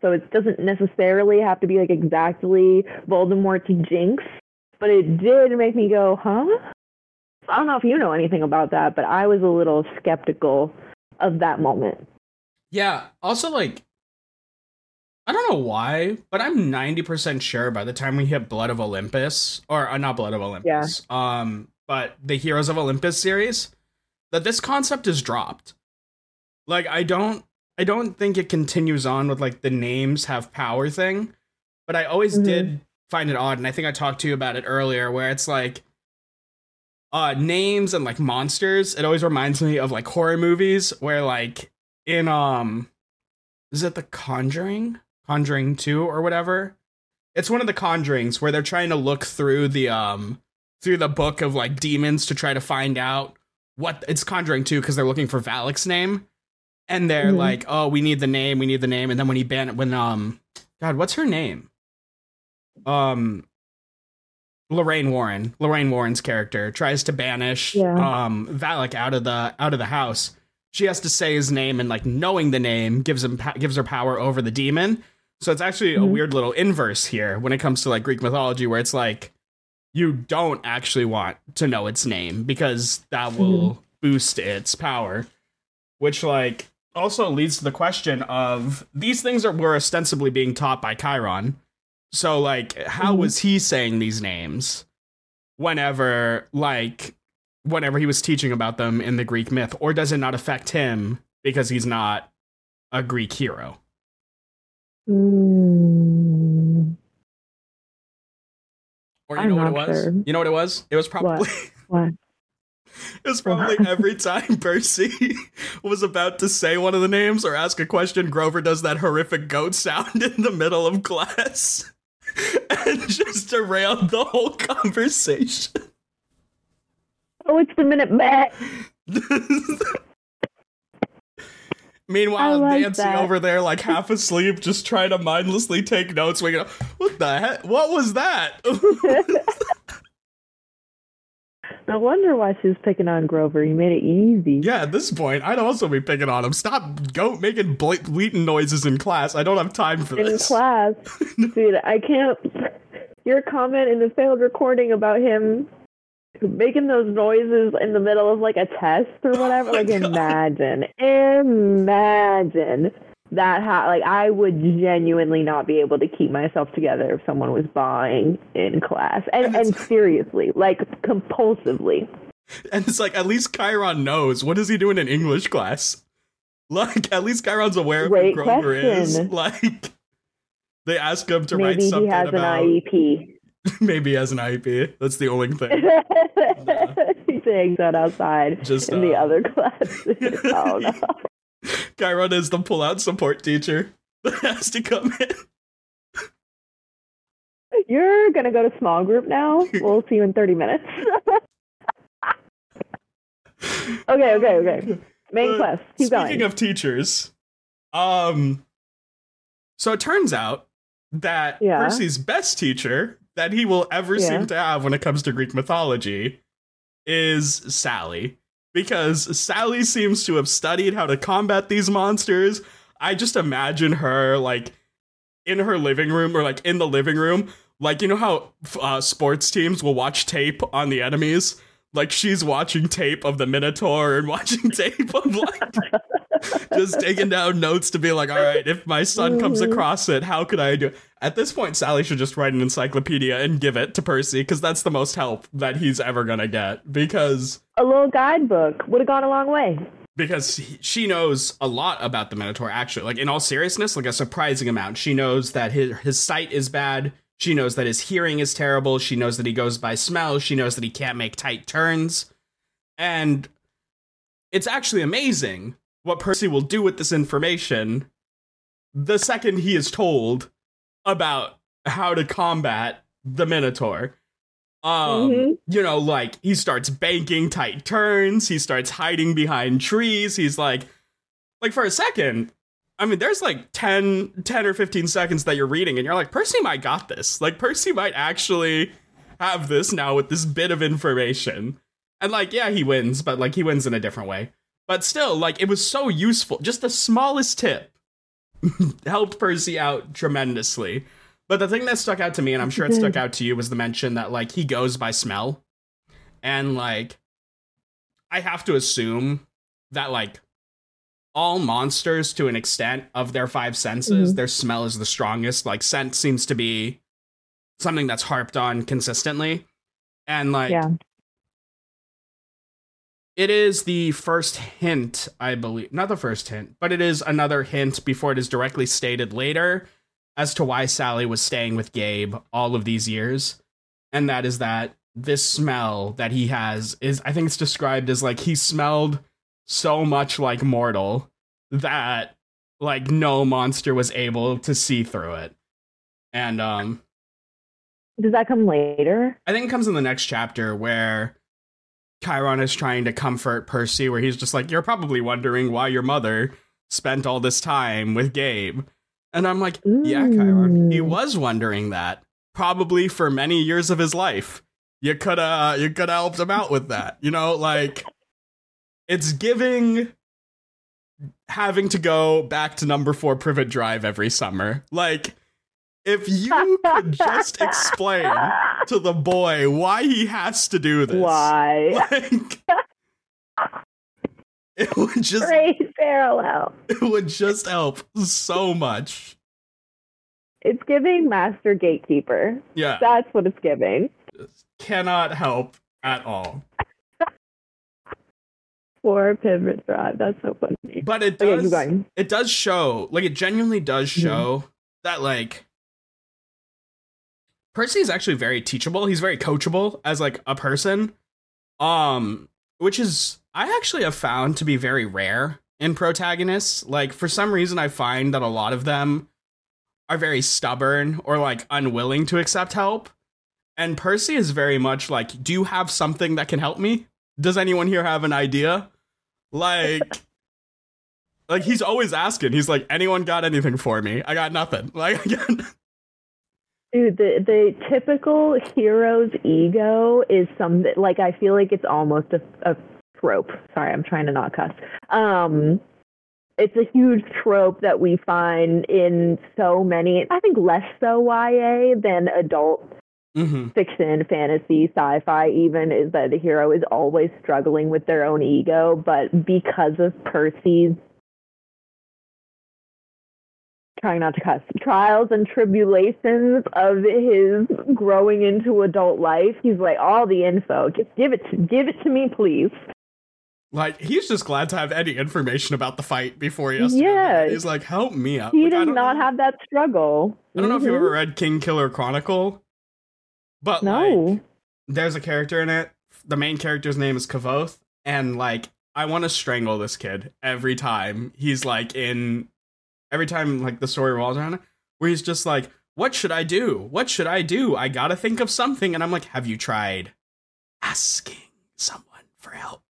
So it doesn't necessarily have to be like exactly Voldemort's jinx, but it did make me go, huh? I don't know if you know anything about that, but I was a little skeptical of that moment. Yeah. Also, like, I don't know why, but I'm 90% sure by the time we hit Blood of Olympus, or uh, not Blood of Olympus, um, but the Heroes of Olympus series, that this concept is dropped. Like, I don't, I don't think it continues on with like the names have power thing, but I always Mhm. did find it odd, and I think I talked to you about it earlier, where it's like uh names and like monsters. It always reminds me of like horror movies where like in um is it the Conjuring? Conjuring 2 or whatever? It's one of the Conjurings where they're trying to look through the um through the book of like demons to try to find out what it's Conjuring 2 because they're looking for Valak's name. And they're Mhm. like, "Oh, we need the name, we need the name." And then when he ban when um God, what's her name? Um Lorraine Warren, Lorraine Warren's character tries to banish Yeah. um Valak out of the out of the house. She has to say his name and like knowing the name gives him pa- gives her power over the demon. So it's actually a Mhm. weird little inverse here when it comes to like Greek mythology where it's like you don't actually want to know its name because that will boost its power. Which like also leads to the question of these things are were ostensibly being taught by Chiron. So like how Mhm. was he saying these names whenever like whenever he was teaching about them in the Greek myth or does it not affect him because he's not a Greek hero? Mm, Or you I'm know what it was? sure. You know what it was? It was probably what? it was probably every time Percy was about to say one of the names or ask a question, Grover does that horrific goat sound in the middle of class. And just derailed the whole conversation. Oh, it's the minute back. Meanwhile, like Nancy that. over there, like half asleep, just trying to mindlessly take notes. We go, what the heck? What was that? No wonder why she was picking on Grover. He made it easy. yeah, at this point, I'd also be picking on him. Stop goat making ble- bleating noises in class. I don't have time for in this. In class. Dude, I can't. Your comment in the failed recording about him making those noises in the middle of like a test or oh whatever. Oh like God. imagine, imagine that. How like I would genuinely not be able to keep myself together if someone was buying in class, and And and, seriously, like compulsively. And it's like, at least Chiron knows. What is he doing in English class? Like, at least Chiron's aware of who Great Grover is. Like, they ask him to write Maybe something he has about. an IEP. maybe as an IEP. That's the only thing. he takes that outside Just, in the uh, other classes. oh no. Chiron is the pull-out support teacher that has to come in. You're gonna go to small group now. We'll see you in thirty minutes. okay, okay, okay. Main But quest. Keep Speaking going. of teachers, um, so it turns out that Yeah. Percy's best teacher that he will ever Yeah. seem to have when it comes to Greek mythology is Sally. Because Sally seems to have studied how to combat these monsters. I just imagine her like in her living room or like in the living room, like you know how uh, sports teams will watch tape on the enemies. Like she's watching tape of the Minotaur and watching tape of like just taking down notes to be like, all right, if my son comes Mhm. across it, how could I do? it? At this point, Sally should just write an encyclopedia and give it to Percy because that's the most help that he's ever gonna get. Because A little guidebook would have gone a long way. because he, she knows a lot about the Minotaur. Actually, like in all seriousness, like a surprising amount. She knows that his his sight is bad. She knows that his hearing is terrible. She knows that he goes by smell. She knows that he can't make tight turns. And it's actually amazing what Percy will do with this information the second he is told about how to combat the Minotaur. Um, Mhm. you know, like he starts banking tight turns, he starts hiding behind trees. He's like like for a second, I mean, there's like 10, 10 or 15 seconds that you're reading, and you're like, Percy might got this. Like, Percy might actually have this now with this bit of information. And, like, yeah, he wins, but, like, he wins in a different way. But still, like, it was so useful. Just the smallest tip helped Percy out tremendously. But the thing that stuck out to me, and I'm sure it stuck out to you, was the mention that, like, he goes by smell. And, like, I have to assume that, like, all monsters to an extent of their five senses, Mhm. their smell is the strongest. Like scent seems to be something that's harped on consistently. And like Yeah. It is the first hint, I believe. Not the first hint, but it is another hint before it is directly stated later as to why Sally was staying with Gabe all of these years. And that is that this smell that he has is, I think it's described as like he smelled so much like mortal that like no monster was able to see through it. And um Does that come later? I think it comes in the next chapter where Chiron is trying to comfort Percy, where he's just like, You're probably wondering why your mother spent all this time with Gabe. And I'm like, Yeah, Chiron, he Mm. was wondering that. Probably for many years of his life. You could have you could have helped him out with that. You know, like it's giving having to go back to number four Privet Drive every summer. Like, if you could just explain to the boy why he has to do this. Why? Like, it would just Great parallel. it would just help so much. It's giving Master Gatekeeper. Yeah, That's what it's giving. cannot help at all. For Privet Drive. That's so funny. But it does going. it does show like it genuinely does Mhm. show that like Percy is actually very teachable. He's very coachable as like a person. Um which is I actually have found to be very rare in protagonists. Like for some reason I find that a lot of them are very stubborn or like unwilling to accept help. And Percy is very much like, "Do you have something that can help me? Does anyone here have an idea?" Like like he's always asking. He's like, anyone got anything for me? I got nothing. Like, got Dude, the the typical hero's ego is some like I feel like it's almost a, a trope. Sorry, I'm trying to not cuss. Um, it's a huge trope that we find in so many. I think less so YA than adult mm-hmm. fiction, fantasy, sci-fi. Even is that the hero is always struggling with their own ego, but because of Percy's trying not to cuss trials and tribulations of his growing into adult life he's like all the info just give it to give it to me please like he's just glad to have any information about the fight before he has to. Yeah. He's like, help me out. he Like, I does don't know- have that struggle I don't know if you've ever mm-hmm. read Kingkiller Chronicle, but no like, there's a character in it. The main character's name is Kvothe, and like, I want to strangle this kid every time he's like in. Every time like the story revolves around it, where he's just like, "What should I do? What should I do? I gotta think of something." And I'm like, "Have you tried asking someone for help?"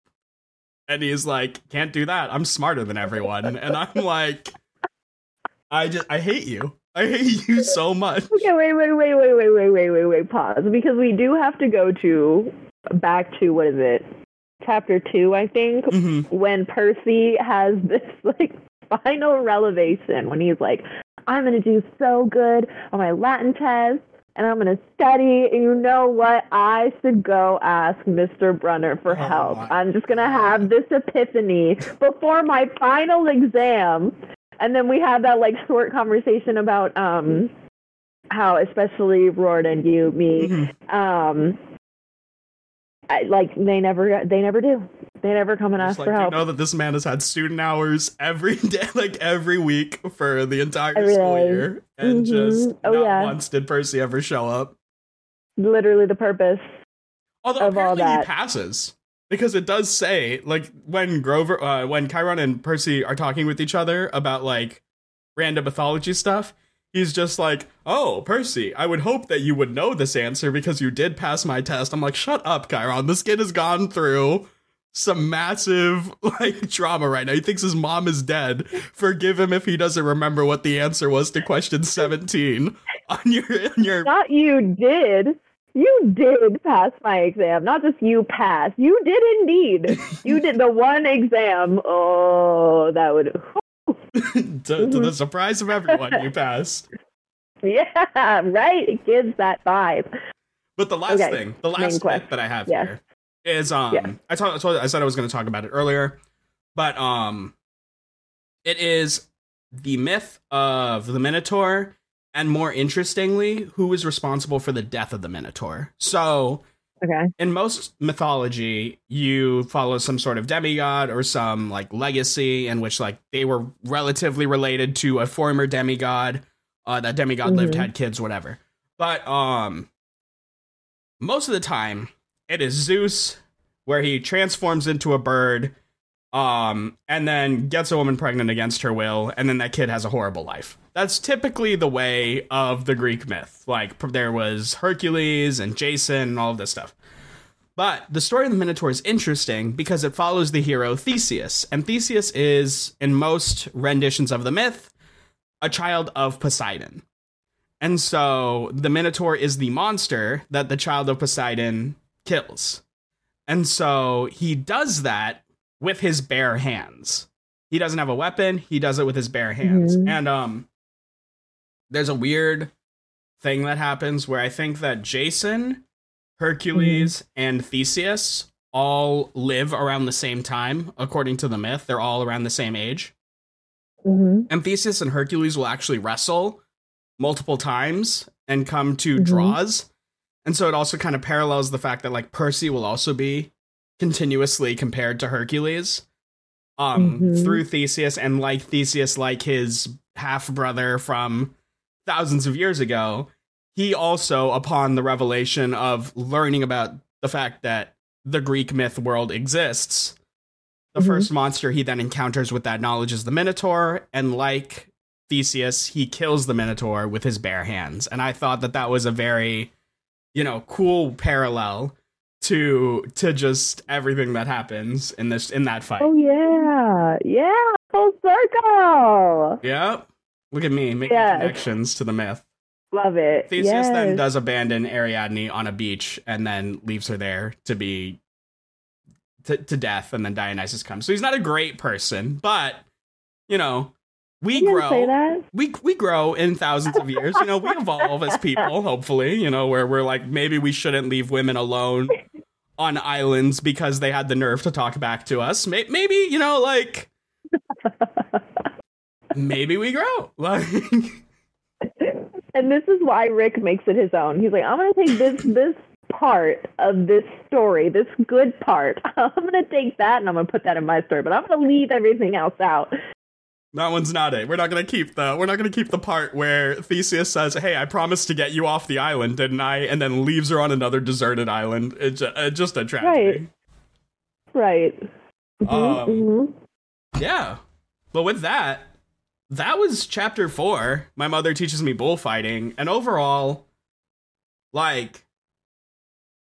And he's like, "Can't do that. I'm smarter than everyone." And I'm like, "I just I hate you. I hate you so much." Okay, wait, wait, wait, wait, wait, wait, wait, wait, wait, pause. Because we do have to go to back to what is it? Chapter two, I think, hmm when Percy has this like final revelation when he's like, I'm gonna do so good on my Latin test and I'm gonna study and you know what? I should go ask Mr. Brunner for Oh help. my I'm just gonna have this epiphany before my final exam. And then we have that like short conversation about um how especially Riordan, you, me, Mhm. um I, like they never they never do. They never come and ask like for you help. know that this man has had student hours every day, like every week for the entire Every school day. year, and Mhm. just Oh, not yeah. once did Percy ever show up. Literally the purpose. Although Of all apparently he passes because it does say like when Grover, uh, when Chiron and Percy are talking with each other about like random mythology stuff. He's just like, "Oh, Percy, I would hope that you would know this answer because you did pass my test." I'm like, "Shut up, Chiron. This kid has gone through some massive like trauma right now. He thinks his mom is dead. Forgive him if he doesn't remember what the answer was to question 17 on your on your Not you did. You did pass my exam. Not just you passed. You did indeed. You did the one exam. Oh, that would. to, to the surprise of everyone, you passed. Yeah, right. It gives that vibe. But the last Okay, thing, the last bit that I have Yes. here is um Yeah. I told, I told I said I was going to talk about it earlier, but um it is the myth of the Minotaur and more interestingly, who is responsible for the death of the Minotaur. So, Okay. in most mythology, you follow some sort of demigod or some like legacy in which like they were relatively related to a former demigod. Uh, that demigod lived, Mhm. had kids, whatever. But um, most of the time, it is Zeus, where he transforms into a bird, um, and then gets a woman pregnant against her will, and then that kid has a horrible life. That's typically the way of the Greek myth. Like there was Hercules and Jason and all of this stuff. But the story of the Minotaur is interesting because it follows the hero Theseus, and Theseus is, in most renditions of the myth, a child of Poseidon. And so the Minotaur is the monster that the child of Poseidon kills. And so he does that with his bare hands. He doesn't have a weapon, he does it with his bare hands. Mhm. And um there's a weird thing that happens where I think that Jason, Hercules, and Theseus all live around the same time according to the myth. They're all around the same age. hmm And Theseus and Hercules will actually wrestle multiple times and come to Mhm. draws. And so it also kind of parallels the fact that like Percy will also be continuously compared to Hercules um Mhm. through Theseus and like Theseus like his half brother from thousands of years ago, he also upon the revelation of learning about the fact that the Greek myth world exists, the Mhm. first monster he then encounters with that knowledge is the Minotaur, and like Theseus, he kills the Minotaur with his bare hands. And I thought that that was a very, you know, cool parallel to to just everything that happens in this in that fight. Oh yeah, yeah, full circle. Yep. Look at me making Yes. connections to the myth. Love it. Theseus yes. then does abandon Ariadne on a beach and then leaves her there to be to, to death, and then Dionysus comes. So he's not a great person, but you know, we grow. say that. we we grow in thousands of years. You know, we evolve as people, hopefully, you know, where we're like maybe we shouldn't leave women alone on islands because they had the nerve to talk back to us. Maybe, you know, like maybe we grow. Like And this is why Rick makes it his own. He's like, I'm gonna take this this part of this story, this good part. I'm gonna take that and I'm gonna put that in my story, but I'm gonna leave everything else out. that one's not it. We're not gonna keep the we're not gonna keep the part where Theseus says, "Hey, I promised to get you off the island, didn't I?" and then leaves her on another deserted island. It's ju- uh, just a tragedy. Right. Mhm, Um, mhm. Yeah. But with that, that was chapter four. My mother teaches me bullfighting, and overall, like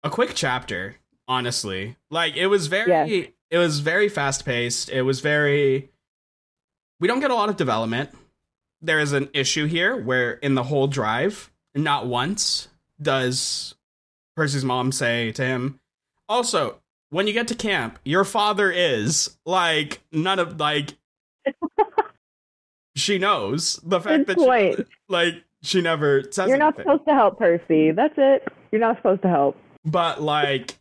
a quick chapter. Honestly, like it was very, Yeah. it was very fast paced. It was very. We don't get a lot of development. There is an issue here where in the whole drive, not once does Percy's mom say to him, also, when you get to camp, your father is like none of like she knows the fact Good that she, like she never says You're not anything. supposed to help Percy. That's it. You're not supposed to help. but like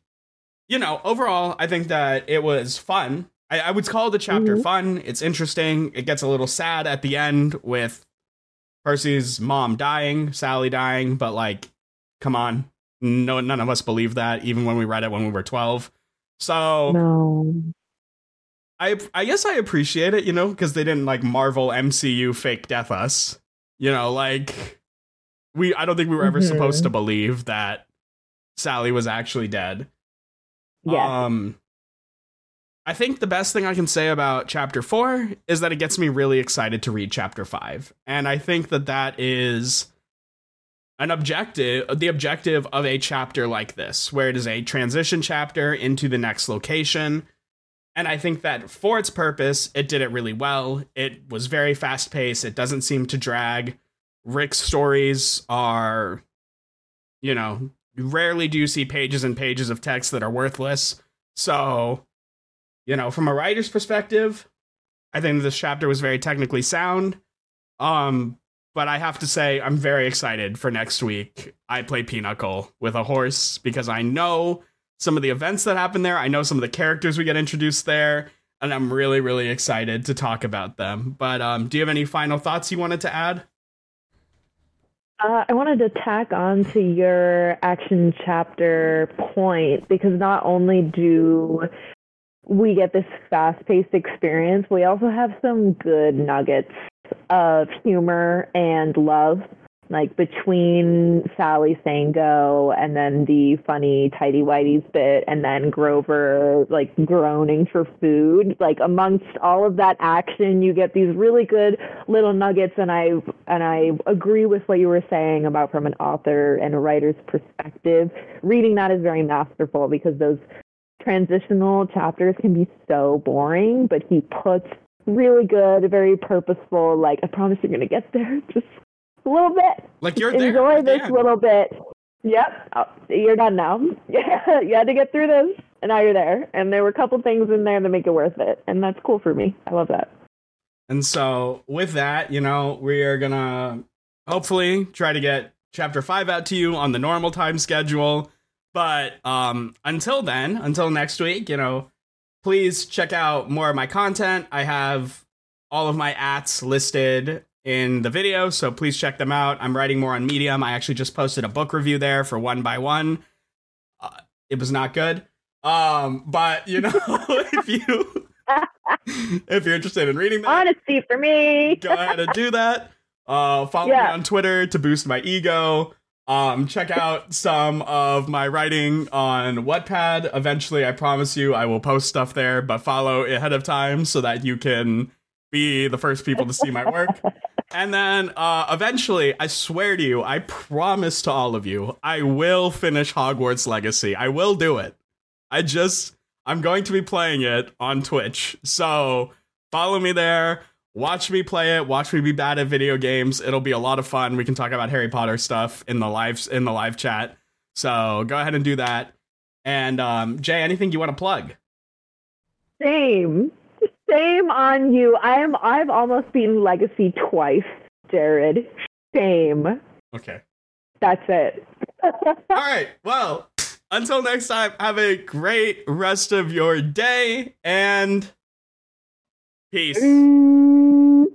you know overall i think that it was fun i, I would call the chapter Mhm. fun it's interesting it gets a little sad at the end with percy's mom dying sally dying but like come on no none of us believe that even when we read it when we were 12 so No. I I guess I appreciate it, you know, because they didn't like Marvel MCU fake death us. You know, like we I don't think we were ever Mhm. supposed to believe that Sally was actually dead. Yeah. Um I think the best thing I can say about chapter 4 is that it gets me really excited to read chapter 5. And I think that that is an objective the objective of a chapter like this where it is a transition chapter into the next location and I think that for its purpose, it did it really well. It was very fast paced. It doesn't seem to drag. Rick's stories are, you know, rarely do you see pages and pages of text that are worthless. So, you know, from a writer's perspective, I think this chapter was very technically sound. Um, but I have to say, I'm very excited for next week. I play Pinochle with a horse because I know some of the events that happen there. I know some of the characters we get introduced there, and I'm really, really excited to talk about them. But um, do you have any final thoughts you wanted to add? Uh, I wanted to tack on to your action chapter point because not only do we get this fast paced experience, we also have some good nuggets of humor and love like between Sally saying go and then the funny tidy whitey's bit and then Grover like groaning for food. Like amongst all of that action you get these really good little nuggets and I and I agree with what you were saying about from an author and a writer's perspective. Reading that is very masterful because those transitional chapters can be so boring, but he puts really good, very purposeful, like I promise you're gonna get there. Just a little bit. Like you're there. Enjoy this little bit. Yep. Oh, you're done now. Yeah, you had to get through this, and now you're there. And there were a couple things in there that make it worth it, and that's cool for me. I love that. And so, with that, you know, we are gonna hopefully try to get chapter five out to you on the normal time schedule. But um, until then, until next week, you know, please check out more of my content. I have all of my ats listed in the video, so please check them out. I'm writing more on Medium. I actually just posted a book review there for One by One. Uh, it was not good, um, but you know, if you if you're interested in reading that, Honesty for me. go ahead and do that. Uh, follow Yeah. me on Twitter to boost my ego. Um, check out some of my writing on Wattpad. Eventually, I promise you, I will post stuff there, but follow ahead of time so that you can be the first people to see my work. And then uh, eventually, I swear to you, I promise to all of you, I will finish Hogwarts Legacy. I will do it. I just, I'm going to be playing it on Twitch. So follow me there. Watch me play it. Watch me be bad at video games. It'll be a lot of fun. We can talk about Harry Potter stuff in the live in the live chat. So go ahead and do that. And um, Jay, anything you want to plug? Same. Shame on you. I am. I've almost beaten Legacy twice, Jared. Shame. Okay. That's it. All right. Well, until next time, have a great rest of your day and peace. Mm.